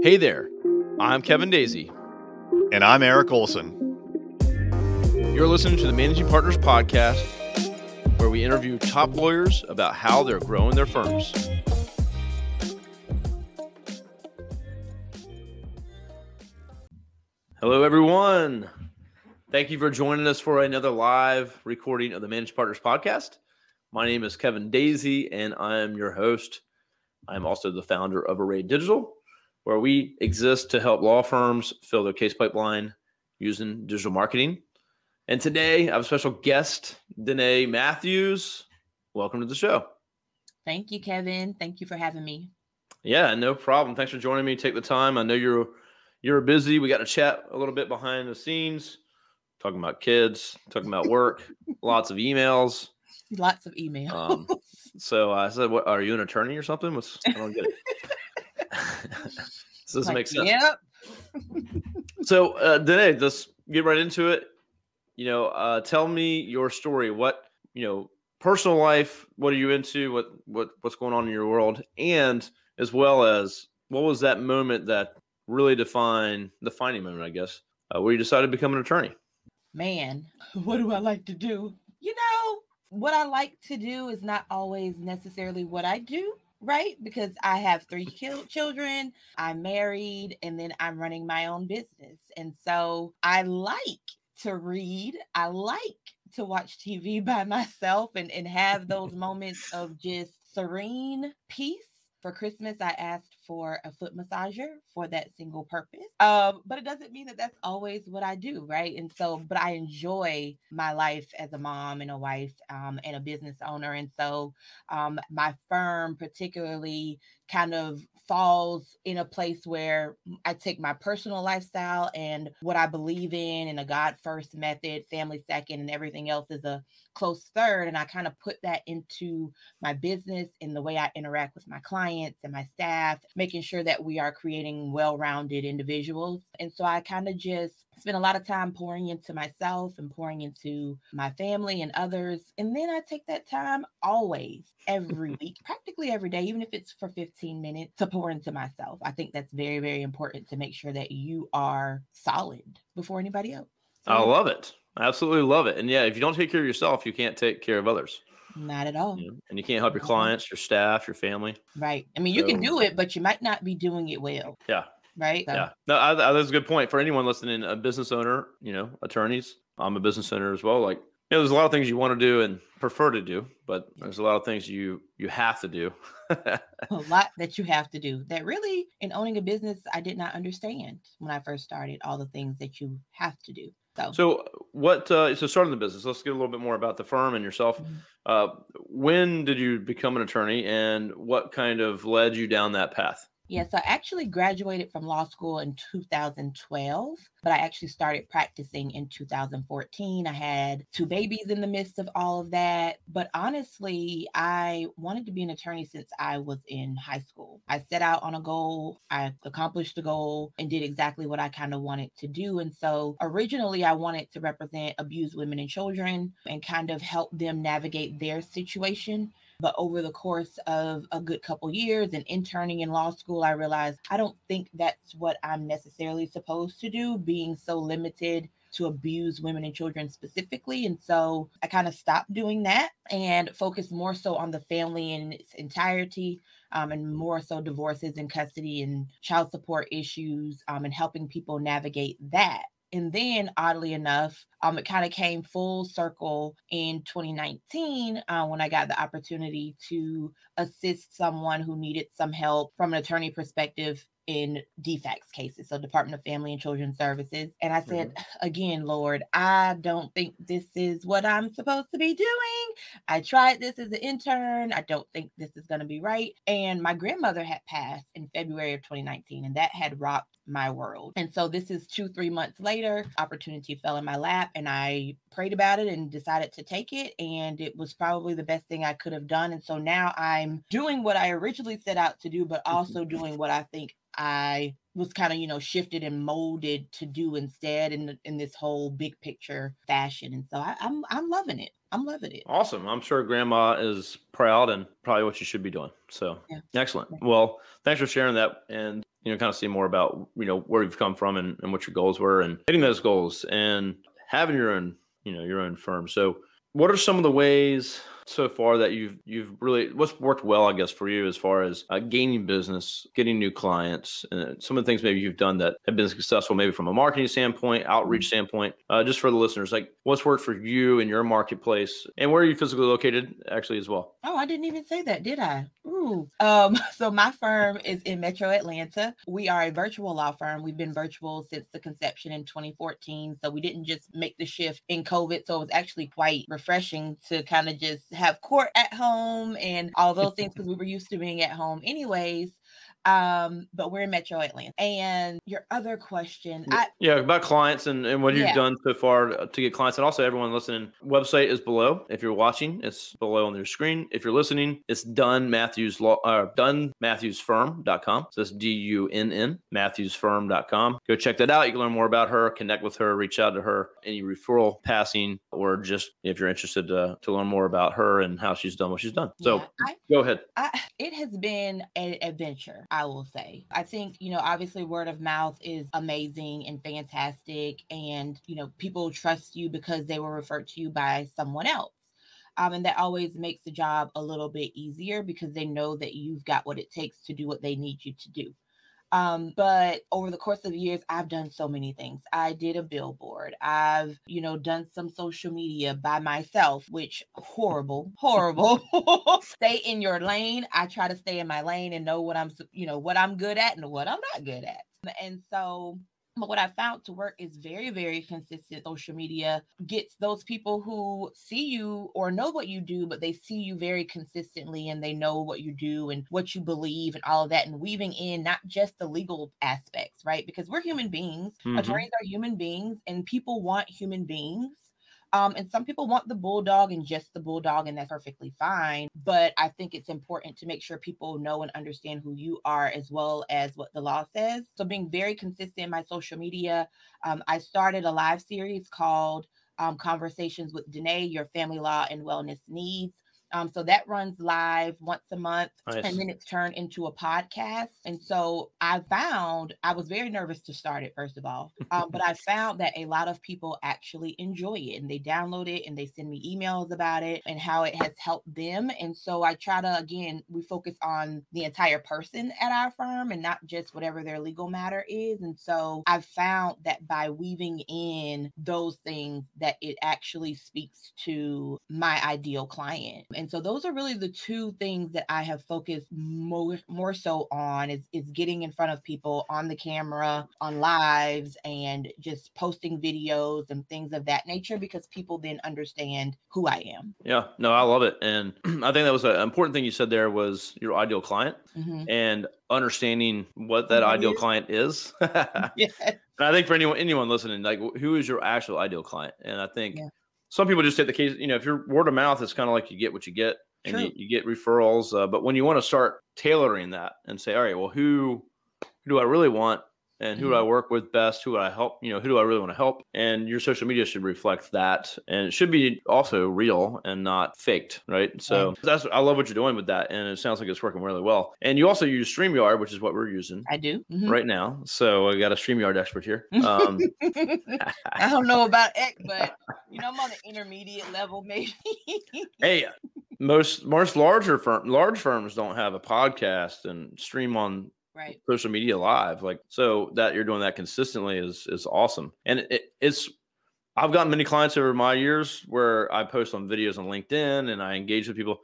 Hey there, I'm Kevin Daisey. And I'm Eric Olson. You're listening to the Managing Partners Podcast, where we interview top lawyers about how they're growing their firms. Hello, everyone. Thank you for joining us for another live recording of the Managed Partners Podcast. My name is Kevin Daisey, and I am your host. I'm also the founder of Array Digital, where we exist to help law firms fill their case pipeline using digital marketing. And today I have a special guest, Dene Matthews. Welcome to the show. Thank you, Kevin. Thank you for having me. Yeah, no problem. Thanks for joining me. Take the time. I know you're you're busy. We got to chat a little bit behind the scenes, talking about kids, talking about work, lots of emails. Lots of emails. Um, so I said, "What are you an attorney or something?" What's, I don't get it. This like, make sense? Yep. so, uh, Dene, let's get right into it. You know, uh, tell me your story. What you know, personal life. What are you into? What what what's going on in your world? And as well as what was that moment that really defined the defining moment, I guess, uh, where you decided to become an attorney? Man, what do I like to do? You know, what I like to do is not always necessarily what I do, right? Because I have three children, I'm married, and then I'm running my own business. And so I like to read, I like to watch TV by myself and, and have those moments of just serene peace for Christmas, I asked for a foot massager for that single purpose. Um, but it doesn't mean that that's always what I do, right? And so, but I enjoy my life as a mom and a wife um, and a business owner. And so, um, my firm particularly kind of falls in a place where I take my personal lifestyle and what I believe in and a God first method, family second, and everything else is a close third. And I kind of put that into my business in the way I interact with my clients and my staff, making sure that we are creating well rounded individuals. And so I kind of just spend a lot of time pouring into myself and pouring into my family and others. And then I take that time always, every week, practically every day, even if it's for 15 minutes, to pour into myself. I think that's very, very important to make sure that you are solid before anybody else. So, I love it. I absolutely love it. And yeah, if you don't take care of yourself, you can't take care of others. Not at all. You know, and you can't help your clients, your staff, your family. Right. I mean, you so, can do it, but you might not be doing it well. Yeah right? So. Yeah, no, I, I, that's a good point for anyone listening. A business owner, you know, attorneys. I'm a business owner as well. Like, you know, there's a lot of things you want to do and prefer to do, but there's a lot of things you you have to do. a lot that you have to do. That really, in owning a business, I did not understand when I first started. All the things that you have to do. So, so what? Uh, so starting the business. Let's get a little bit more about the firm and yourself. Mm-hmm. Uh, when did you become an attorney, and what kind of led you down that path? Yes, I actually graduated from law school in 2012, but I actually started practicing in 2014. I had two babies in the midst of all of that. But honestly, I wanted to be an attorney since I was in high school. I set out on a goal, I accomplished the goal, and did exactly what I kind of wanted to do. And so originally, I wanted to represent abused women and children and kind of help them navigate their situation but over the course of a good couple years and interning in law school, I realized I don't think that's what I'm necessarily supposed to do, being so limited to abuse women and children specifically. And so I kind of stopped doing that and focused more so on the family in its entirety. Um, and more so divorces and custody and child support issues um, and helping people navigate that and then, oddly enough, um, it kind of came full circle in 2019 uh, when I got the opportunity to assist someone who needed some help from an attorney perspective in DFACS cases, so Department of Family and Children Services. And I said, mm-hmm. again, Lord, I don't think this is what I'm supposed to be doing. I tried this as an intern. I don't think this is going to be right. And my grandmother had passed in February of 2019, and that had rocked my world. And so this is two, three months later, opportunity fell in my lap, and I prayed about it and decided to take it. And it was probably the best thing I could have done. And so now I'm doing what I originally set out to do, but mm-hmm. also doing what I think I was kind of you know shifted and molded to do instead in in this whole big picture fashion and so I, am I'm, I'm loving it i'm loving it awesome i'm sure grandma is proud and probably what you should be doing so yeah. excellent well thanks for sharing that and you know, kind of see more about, you know, where you've come from and, and what your goals were and hitting those goals and having your own, you know, your own firm. So what are some of the ways so far that you've you've really what's worked well i guess for you as far as uh, gaining business getting new clients and some of the things maybe you've done that have been successful maybe from a marketing standpoint outreach mm-hmm. standpoint uh, just for the listeners like what's worked for you in your marketplace and where are you physically located actually as well oh i didn't even say that did i Ooh. Um, so my firm is in metro atlanta we are a virtual law firm we've been virtual since the conception in 2014 so we didn't just make the shift in covid so it was actually quite refreshing to kind of just have court at home and all those things because we were used to being at home anyways. Um, but we're in Metro Atlanta. And your other question, I, yeah, about clients and, and what you've done so far to get clients, and also everyone listening. Website is below. If you're watching, it's below on your screen. If you're listening, it's Dunn Matthews Law, uh, Dunn Matthews Firm.com. So it's D U N N Matthews Firm.com. Go check that out. You can learn more about her, connect with her, reach out to her. Any referral passing, or just if you're interested to, to learn more about her and how she's done what she's done. So yeah, I, go ahead. I, it has been an adventure. I will say. I think, you know, obviously word of mouth is amazing and fantastic. And, you know, people trust you because they were referred to you by someone else. Um, and that always makes the job a little bit easier because they know that you've got what it takes to do what they need you to do. Um, but over the course of years, I've done so many things. I did a billboard. I've, you know, done some social media by myself, which horrible, horrible. stay in your lane. I try to stay in my lane and know what I'm, you know, what I'm good at and what I'm not good at. And so but what I found to work is very, very consistent. Social media gets those people who see you or know what you do, but they see you very consistently and they know what you do and what you believe and all of that, and weaving in not just the legal aspects, right? Because we're human beings, mm-hmm. attorneys are human beings, and people want human beings. Um, and some people want the bulldog and just the bulldog, and that's perfectly fine. But I think it's important to make sure people know and understand who you are as well as what the law says. So, being very consistent in my social media, um, I started a live series called um, Conversations with Dene Your Family Law and Wellness Needs. Um, so that runs live once a month nice. and then it's turned into a podcast. And so I found I was very nervous to start it, first of all. Um, but I found that a lot of people actually enjoy it and they download it and they send me emails about it and how it has helped them. And so I try to, again, we focus on the entire person at our firm and not just whatever their legal matter is. And so I've found that by weaving in those things, that it actually speaks to my ideal client and so those are really the two things that I have focused more more so on is is getting in front of people on the camera, on lives and just posting videos and things of that nature because people then understand who I am. Yeah, no, I love it. And I think that was an important thing you said there was your ideal client mm-hmm. and understanding what that ideal client is. yeah. And I think for anyone anyone listening, like who is your actual ideal client? And I think yeah some people just take the case, you know, if you're word of mouth, it's kind of like you get what you get and you, you, get referrals. Uh, but when you want to start tailoring that and say, all right, well, who, who do I really want? And who mm-hmm. do I work with best? Who do I help? You know, who do I really want to help? And your social media should reflect that, and it should be also real and not faked, right? So right. that's I love what you're doing with that, and it sounds like it's working really well. And you also use Streamyard, which is what we're using. I do mm-hmm. right now. So I got a Streamyard expert here. Um, I don't know about X, but you know I'm on the intermediate level, maybe. hey, most most larger firm large firms don't have a podcast and stream on right social media live like so that you're doing that consistently is is awesome and it, it's i've gotten many clients over my years where i post on videos on linkedin and i engage with people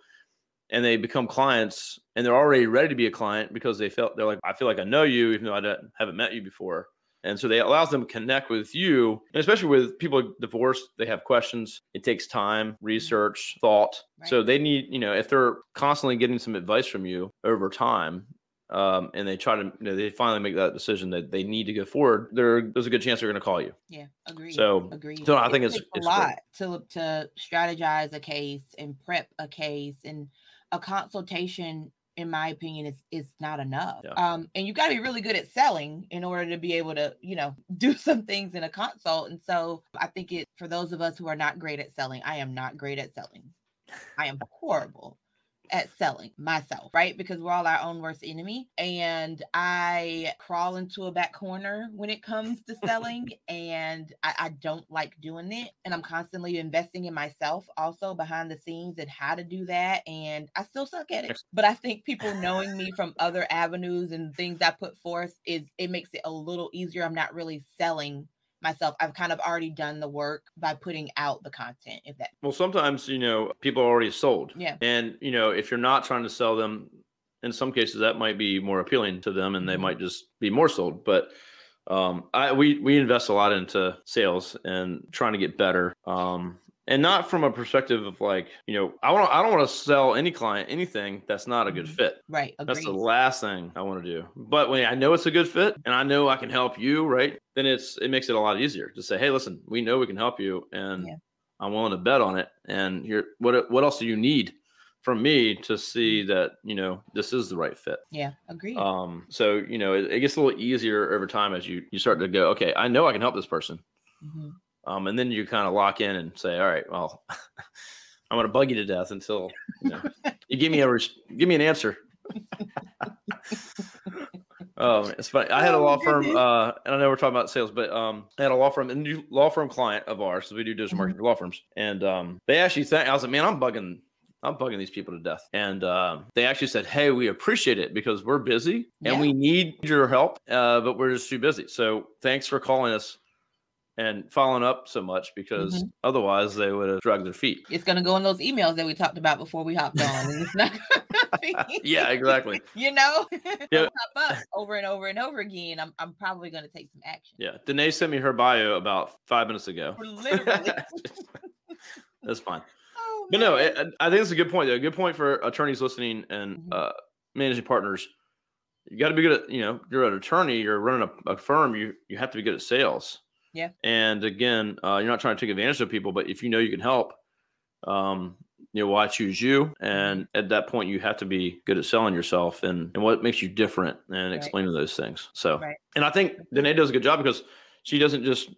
and they become clients and they're already ready to be a client because they felt they're like i feel like i know you even though i haven't met you before and so they allows them to connect with you and especially with people divorced they have questions it takes time mm-hmm. research thought right. so they need you know if they're constantly getting some advice from you over time um, and they try to, you know, they finally make that decision that they need to go forward, there, there's a good chance they're going to call you. Yeah, agree. So, agree. So I think it's, it's, a lot to to strategize a case and prep a case, and a consultation, in my opinion, is is not enough. Yeah. Um, and you got to be really good at selling in order to be able to, you know, do some things in a consult. And so I think it for those of us who are not great at selling, I am not great at selling. I am horrible at selling myself, right? Because we're all our own worst enemy. And I crawl into a back corner when it comes to selling, and I, I, don't like doing it. And I'm constantly investing in myself also behind the scenes and how to do that. And I still suck at it. But I think people knowing me from other avenues and things I put forth is it makes it a little easier. I'm not really selling myself i've kind of already done the work by putting out the content if that well sometimes you know people are already sold. Yeah. And you know if you're not trying to sell them in some cases that might be more appealing to them and they mm-hmm. might just be more sold. But um i we we invest a lot into sales and trying to get better. Um and not from a perspective of like you know i want i don't want to sell any client anything that's not a good mm-hmm. fit right Agreed. that's the last thing i want to do but when i know it's a good fit and i know i can help you right then it's it makes it a lot easier to say hey listen we know we can help you and yeah. i'm willing to bet on it and here what what else do you need from me to see mm-hmm. that you know this is the right fit yeah agree um so you know it, it, gets a little easier over time as you you start to go okay i know i can help this person mm-hmm um, and then you kind of lock in and say, all right, well, I'm going to bug you to death until you, know, you give me a res- give me an answer. oh, it's funny. I had a oh, law firm, uh, and I know we're talking about sales, but um, I had a law firm, a new law firm client of ours. So we do digital mm-hmm. marketing for law firms, and um, they actually think I was like, man, I'm bugging I'm bugging these people to death. And uh, they actually said, Hey, we appreciate it because we're busy and yeah. we need your help, uh, but we're just too busy. So thanks for calling us and following up so much because mm-hmm. otherwise they would have dragged their feet. It's going to go in those emails that we talked about before we hopped on. yeah, exactly. You know, yeah. pop up over and over and over again. I'm, I'm probably going to take some action. Yeah. Dene sent me her bio about five minutes ago. Literally. That's fine. Oh, but no, it, I think it's a good point. Though. A good point for attorneys listening and mm-hmm. uh, managing partners. You got to be good at, you know, you're an attorney, you're running a, a firm, you you have to be good at sales yeah. And again, uh, you're not trying to take advantage of people, but if you know you can help, um, you know, why choose you? And at that point, you have to be good at selling yourself and, and what makes you different and right. explaining those things. So, right. and I think Dene does a good job because she doesn't just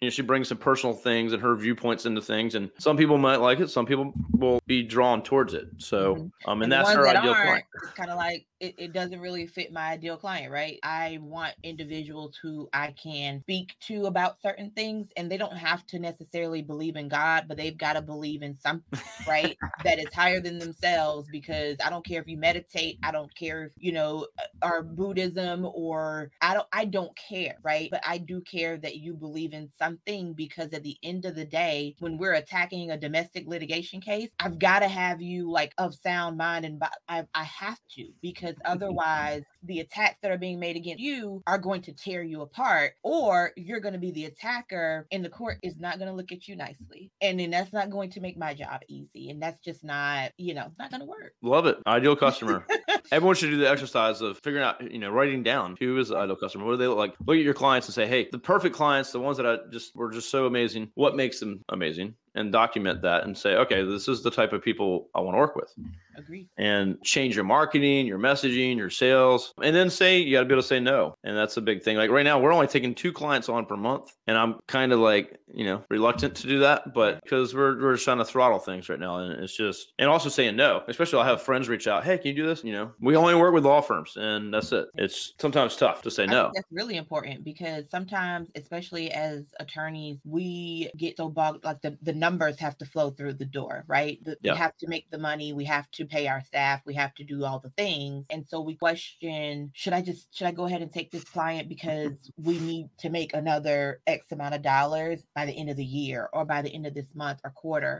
you know, she brings some personal things and her viewpoints into things, and some people might like it, some people will be drawn towards it. So, mm-hmm. um, and, and that's her that ideal client. It's kind of like it, it doesn't really fit my ideal client, right? I want individuals who I can speak to about certain things, and they don't have to necessarily believe in God, but they've got to believe in something, right? that is higher than themselves. Because I don't care if you meditate, I don't care if you know, or Buddhism, or I don't, I don't care, right? But I do care that you believe in something something because at the end of the day, when we're attacking a domestic litigation case, I've got to have you like of sound mind and I, I have to because mm-hmm. otherwise the attacks that are being made against you are going to tear you apart or you're going to be the attacker and the court is not going to look at you nicely. And then that's not going to make my job easy. And that's just not, you know, not going to work. Love it. Ideal customer. Everyone should do the exercise of figuring out, you know, writing down who is the ideal customer. What do they look like? Look at your clients and say, hey, the perfect clients, the ones that I just were just so amazing. What makes them amazing? And document that and say, okay, this is the type of people I want to work with. Agree. And change your marketing, your messaging, your sales, and then say you got to be able to say no. And that's a big thing. Like right now, we're only taking two clients on per month, and I'm kind of like you know reluctant to do that, but because we're we're just trying to throttle things right now, and it's just and also saying no. Especially, I have friends reach out, hey, can you do this? You know, we only work with law firms, and that's it. It's sometimes tough to say no. that's really important because sometimes, especially as attorneys, we get so bogged like the the numbers have to flow through the door, right? The, yeah. We have to make the money, we have to pay our staff, we have to do all the things. And so we question, should I just should I go ahead and take this client because we need to make another X amount of dollars by the end of the year or by the end of this month or quarter?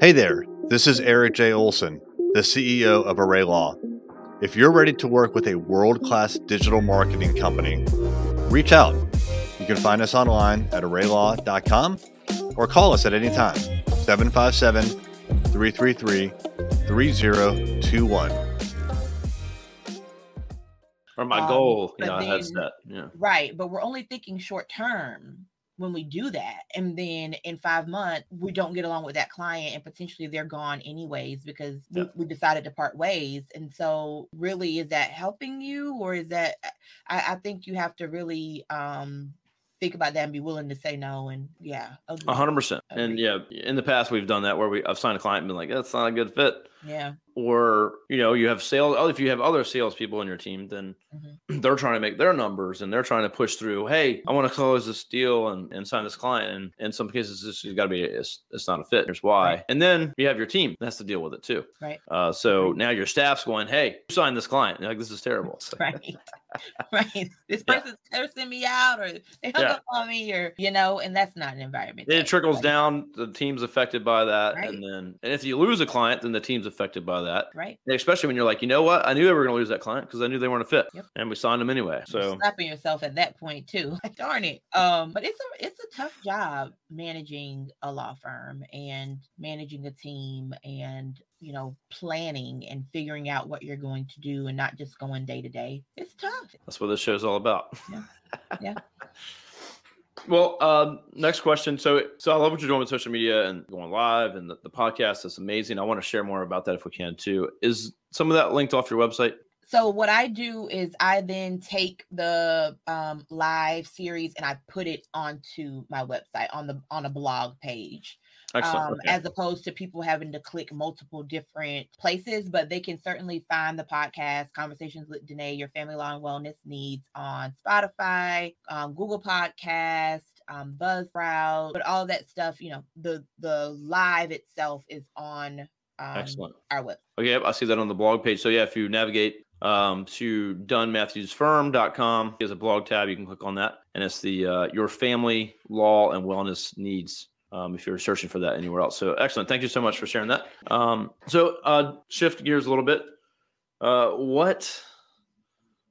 Hey there, this is Eric J. Olson, the CEO of Array Law. If you're ready to work with a world class digital marketing company, reach out. You can find us online at arraylaw.com or call us at any time 757 333 3021. Or my um, goal, you know, then, that. Yeah. Right. But we're only thinking short term when we do that. And then in five months, we don't get along with that client and potentially they're gone anyways because yeah. we, we, decided to part ways. And so, really, is that helping you or is that? I, I think you have to really um, think about that and be willing to say no. And yeah, a hundred percent. And yeah, in the past we've done that where we I've signed a client and been like, that's not a good fit. Yeah. Or you know, you have sales. oh, If you have other salespeople in your team, then Mhm. they're trying to make their numbers and they're trying to push through. Hey, I want to close this deal and, and sign this client. And in some cases, this has got to be it's, it's not a fit. Here's why. Right. And then you have your team that has to deal with it too. Right. Uh, so now your staff's going, hey, sign this client. Like this is terrible. So- Right. right. This Yeah. person's cursing me out or they hung Yeah. up on me or you know, and that's not an environment. It trickles down. The team's affected by that, Right. and then and if you lose a client, then the team's affected by that. Right. And especially when you're like, you know what, I knew they were going to lose that client because I knew they weren't a fit, Yep. and we signed them anyway. You're So slapping yourself at that point too. Darn it. Um, but it's a it's a tough job managing a law firm and managing a team and you know planning and figuring out what you're going to do and not just going day to day. It's tough. that's what this show's all about. Yeah. Yeah. Well, um, next question. So, so I love what you're doing with social media and going live and the, the podcast. That's amazing. I want to share more about that if we can too. Is some of that linked off your website? So what I do is I then take the um, live series and I put it onto my website on the on a blog page. Excellent. um, okay. as opposed to people having to click multiple different places. But they can certainly find the podcast Conversations with Dene, Your Family Law and Wellness Needs on Spotify, um, Google Podcast, um, Buzzsprout, but all that stuff. You know, the the live itself is on um, Excellent. our website. Okay, I see that on the blog page. So yeah, if you navigate um, to dunnmatthewsfirm.com, there's a blog tab. You can click on that, and it's the uh, your family law and wellness needs. Um, if you're searching for that anywhere else, so excellent. Thank you so much for sharing that. Um, so uh, shift gears a little bit. Uh, what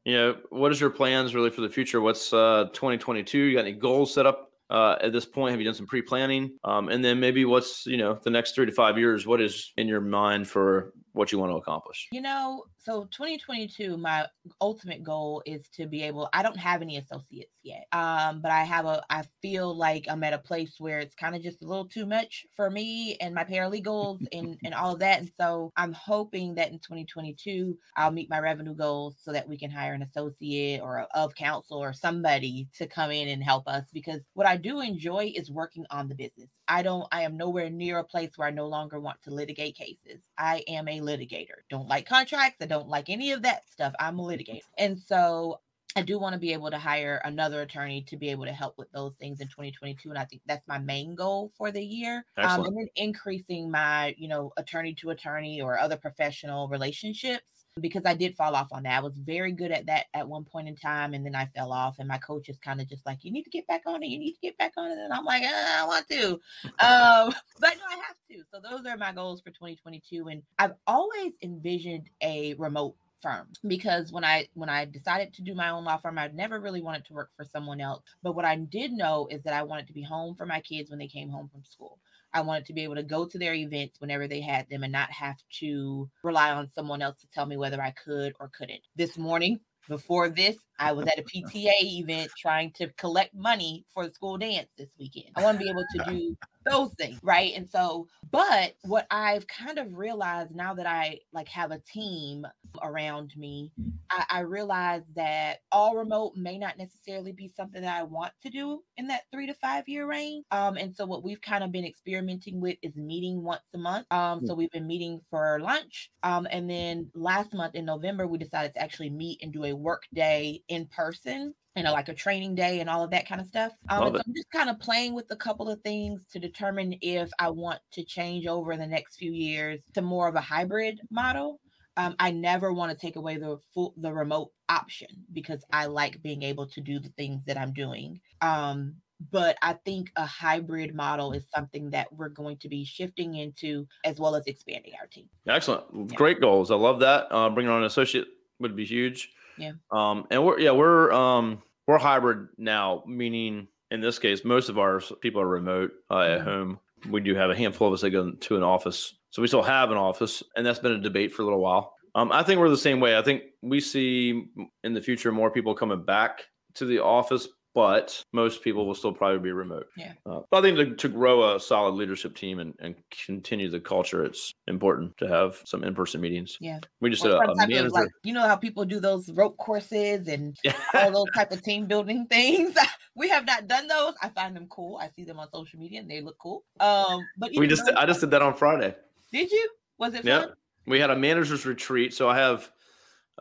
you know, what is your plans really for the future? What's uh, 2022? You got any goals set up uh, at this point? Have you done some pre-planning? Um, and then maybe what's you know the next three to five years? What is in your mind for what you want to accomplish? You know, so 2022, my ultimate goal is to be able. I don't have any associates yet, um, but I have a. I feel like I'm at a place where it's kind of just a little too much for me and my paralegals and and all of that. And so I'm hoping that in 2022 I'll meet my revenue goals so that we can hire an associate or a of counsel or somebody to come in and help us. Because what I do enjoy is working on the business. I don't. I am nowhere near a place where I no longer want to litigate cases. I am a litigator. Don't like contracts. I don't like any of that stuff. I'm a litigator. And so I do want to be able to hire another attorney to be able to help with those things in 2022. And I think that's my main goal for the year. Um, and then increasing my, you know, attorney to attorney or other professional relationships because I did fall off on that. I was very good at that at one point in time, and then I fell off. And my coach is kind of just like, "You need to get back on it. You need to get back on it." And I'm like, "Uh, "I want to," um, but no, I have to. So those are my goals for 2022. And I've always envisioned a remote firm because when I when I decided to do my own law firm, I never really wanted to work for someone else. But what I did know is that I wanted to be home for my kids when they came home from school. I wanted to be able to go to their events whenever they had them and not have to rely on someone else to tell me whether I could or couldn't. This morning, before this, I was at a PTA event trying to collect money for the school dance this weekend. I want to be able to do those things, right? And so, but what I've kind of realized now that I like have a team around me, I, I realize that all remote may not necessarily be something that I want to do in that three to five year range. Um, and so what we've kind of been experimenting with is meeting once a month. Um, so we've been meeting for lunch. Um, and then last month in November, we decided to actually meet and do a work day in person you know, like a training day and all of that kind of stuff. Um, so. I'm just kind of playing with a couple of things to determine if I want to change over in the next few years to more of a hybrid model. Um, I never want to take away the full the remote option because I like being able to do the things that I'm doing. Um, but I think a hybrid model is something that we're going to be shifting into as well as expanding our team. Excellent. Yeah. Great goals. I love that. Uh, bringing on an associate would be huge. Yeah. Um, and we're yeah we're um we're hybrid now, meaning in this case most of our people are remote uh, at Mhm. home. We do have a handful of us that go to an office, so we still have an office, and that's been a debate for a little while. Um, I think we're the same way. I think we see in the future more people coming back to the office, but most people will still probably be remote. Yeah. Uh, I think to, to grow a solid leadership team and, and continue the culture, it's important to have some in-person meetings. Yeah. We just did a, a manager. like, you know how people do those rope courses and all those type of team building things. we have not done those. I find them cool. I see them on social media and they look cool. Um, but we just I just did that on Friday. did you? Was it Yeah. fun? we had a managers retreat. So I have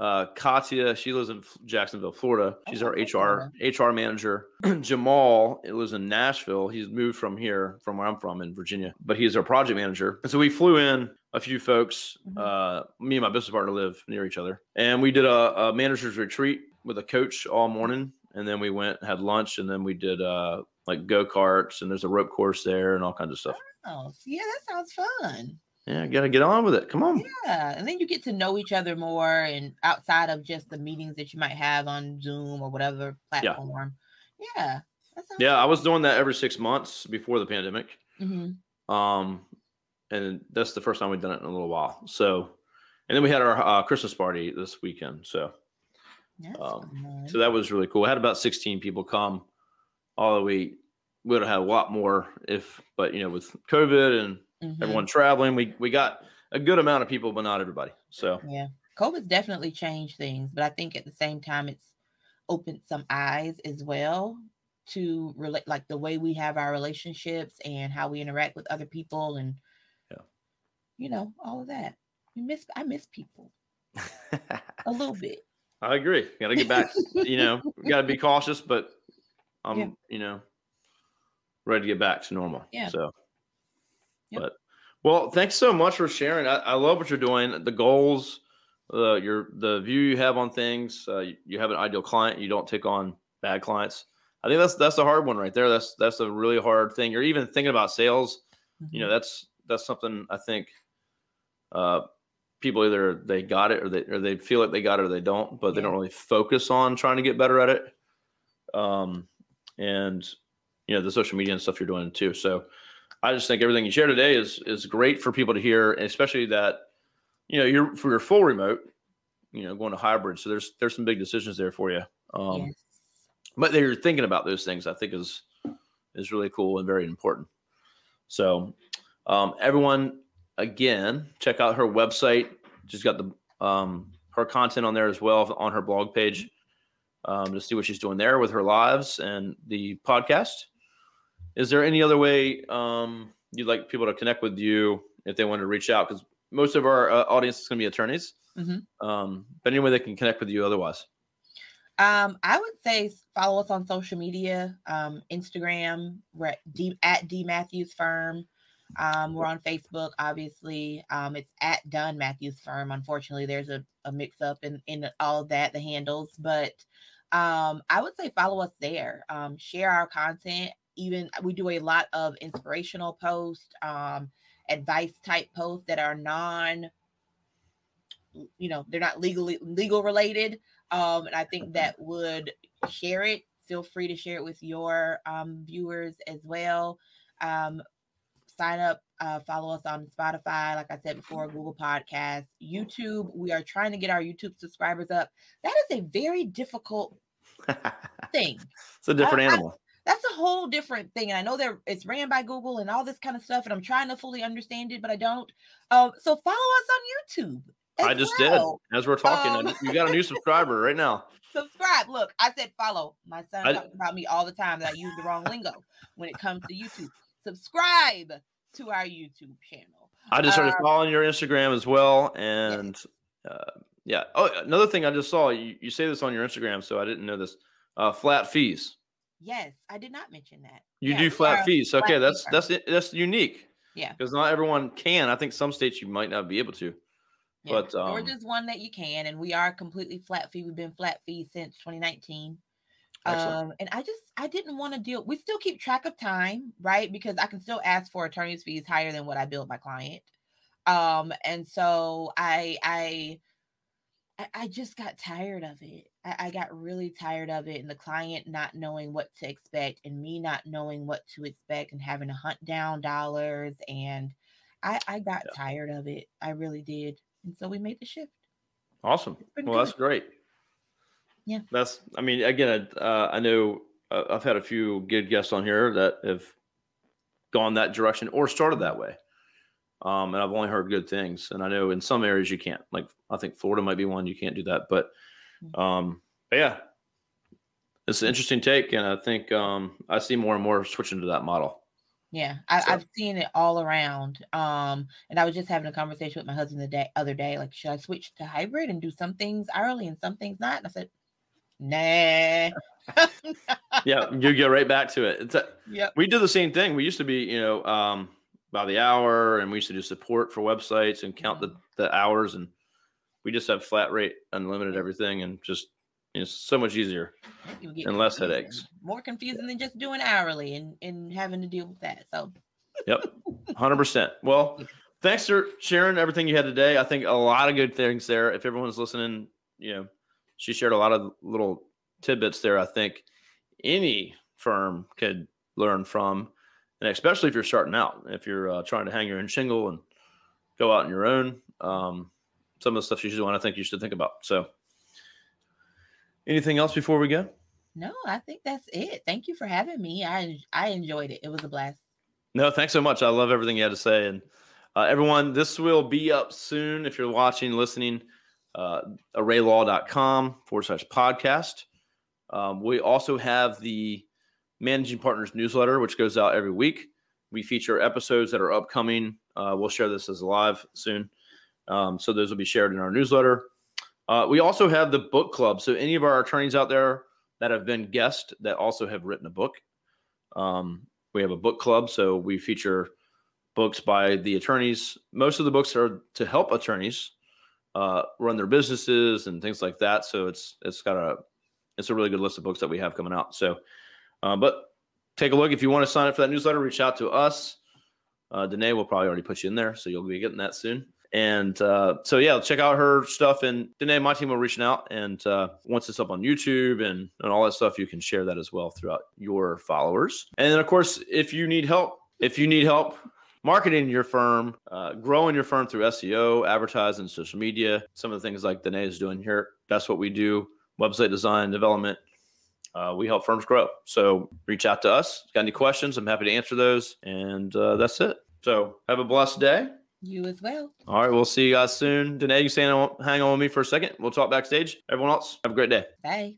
uh, Katya. She lives in Jacksonville, Florida. She's Oh, our HR HR manager. Jamal it lives in Nashville. He's moved from here, from where I'm from in Virginia, but he's our project manager. And so we flew in a few folks. Mhm. Uh, me and my business partner live near each other, and we did a, a managers retreat with a coach all morning. And then we went had lunch, and then we did uh, like go karts, and there's a rope course there, and all kinds of stuff. Oh, yeah, that sounds fun. Yeah, got to get on with it. Come on. Yeah, and then you get to know each other more, and outside of just the meetings that you might have on Zoom or whatever platform. Yeah, sounds Yeah, I was doing that every six months before the pandemic. hmm Um, and that's the first time we've done it in a little while. So, and then we had our uh, Christmas party this weekend. So, That's Um, so that was really cool. I had about 16 people come. Although we would have had a lot more if, but you know, with COVID and Mhm. everyone traveling, we we got a good amount of people, but not everybody. So, Yeah, COVID's definitely changed things, but I think at the same time it's opened some eyes as well to relate, like the way we have our relationships and how we interact with other people, and Yeah. you know, all of that. We miss, I miss people a little bit. I agree. Got to get back. you know, got to be cautious, but I'm, Yeah. you know, ready to get back to normal. Yeah. So, Yep. but well, thanks so much for sharing. I, I love what you're doing. The goals, uh, your the view you have on things. Uh, you, you have an ideal client. You don't take on bad clients. I think that's that's a hard one right there. That's that's a really hard thing. You're even thinking about sales. You know, that's that's something I think uh, people either they got it or they or they feel like they got it or they don't, but they don't really focus on trying to get better at it. Um, and you know the social media and stuff you're doing too. So I just think everything you share today is is great for people to hear, especially that you know you're for your full remote, you know, going to hybrid. So there's there's some big decisions there for you. Um, yes. but they're thinking about those things i think is is really cool and very important so um, everyone again check out her website she's got the um, her content on there as well on her blog page um, to see what she's doing there with her lives and the podcast is there any other way um, you'd like people to connect with you if they want to reach out because most of our uh, audience is going to be attorneys Mhm. um, but any way they can connect with you otherwise Um, I would say follow us on social media, um, Instagram, we're at D, at D Matthews Firm. Um, we're on Facebook, obviously. Um, it's at Dunn Matthews Firm. Unfortunately, there's a, a mix up in, in all that, the handles, but um, I would say follow us there. Um, share our content. Even we do a lot of inspirational posts, um, advice type posts that are non, you know, they're not legally legal related. Um, and I think that would share it. Feel free to share it with your um, viewers as well. Um, sign up, uh, follow us on Spotify, like I said before, Google Podcasts, YouTube. We are trying to get our YouTube subscribers up. That is a very difficult thing. it's a different I- I- animal That's a whole different thing. And I know that it's ran by Google and all this kind of stuff, and I'm trying to fully understand it, but I don't. Um, so follow us on YouTube. I just well. did. As we're talking, Um, you got a new subscriber right now. subscribe. Look, I said follow. My son I- talks about me all the time that I use the wrong lingo when it comes to YouTube. Subscribe to our YouTube channel. I just started Uh, following your Instagram as well, and uh, yeah. Oh, another thing I just saw you, you say this on your Instagram, so I didn't know this. Uh, flat fees. Yes, I did not mention that. You Yeah, do flat fees. flat Okay, fee that's that's that's unique. Yeah. because not everyone can. I think some states you might not be able to. Yeah, But, um, Georgia's one that you can, and we are completely flat fee. We've been flat fee since 2019. Excellent. Um, and I just I didn't want to deal. We still keep track of time, right? Because I can still ask for attorney's fees higher than what I bill my client. Um, and so I I I, I just got tired of it. I, I got really tired of it, and the client not knowing what to expect, and me not knowing what to expect, and having to hunt down dollars. And I I got Yeah. tired of it. I really did. And so we made the shift. Awesome. Well, that's great. Yeah. That's. I mean, again, uh, I know uh, I've had a few good guests on here that have gone that direction or started that way. Um, and I've only heard good things. And I know in some areas you can't. Like I think Florida might be one you can't do that. But, um, but yeah, it's an interesting take, and I think um, I see more and more switching to that model. Yeah, I, So- I've seen it all around. Um, and I was just having a conversation with my husband the day other day, like, should I switch to hybrid and do some things hourly and some things not? And I said, nah. Yeah, you get right back to it. It's a, yep. we do the same thing. We used to be, you know, um, by the hour, and we used to do support for websites and count the, mm-hmm. the hours, and we just have flat rate, unlimited everything, and just it's so much easier. And less confusing. headaches. More confusing than just doing hourly and, and having to deal with that. So Yep, hundred percent. Well, thanks for sharing everything you had today. I think a lot of good things there. If everyone's listening, you know, she shared a lot of little tidbits there. I think any firm could learn from, and especially if you're starting out, if you're uh, trying to hang your own shingle and go out on your own. Um, some of the stuff she's doing, I think you should think about. So, anything else before we go? no, I think that's it. Thank you for having me. I I enjoyed it. It was a blast. No, thanks so much. I love everything you had to say. And uh, everyone, this will be up soon if you're watching, listening. Uh, arraylaw.com forward slash podcast. Um, we also have the Managing Partners newsletter, which goes out every week. We feature episodes that are upcoming. Uh, we'll share this as live soon. Um, so those will be shared in our newsletter. Uh, we also have the book club. So any of our attorneys out there that have been guests that also have written a book, um, we have a book club. So we feature books by the attorneys. Most of the books are to help attorneys uh, run their businesses and things like that. So it's it's got a it's a really good list of books that we have coming out. So, uh, but take a look if you want to sign up for that newsletter. Reach out to us. Uh, Dene will probably already put you in there, so you'll be getting that soon. And uh, so yeah, check out her stuff. And Dene, my team will reaching out, and uh, once it's up on YouTube and and all that stuff, you can share that as well throughout your followers. And then of course, if you need help, if you need help marketing your firm, uh, growing your firm through SEO, advertising, social media, some of the things like Dene is doing here. That's what we do. Website design, development. Uh, we help firms grow. So reach out to us. Got any questions? I'm happy to answer those. And uh, that's it. So have a blessed day. You as well. All right, we'll see you guys soon. Dene, you stay on, hang on with me for a second. We'll talk backstage. Everyone else, have a great day. Bye.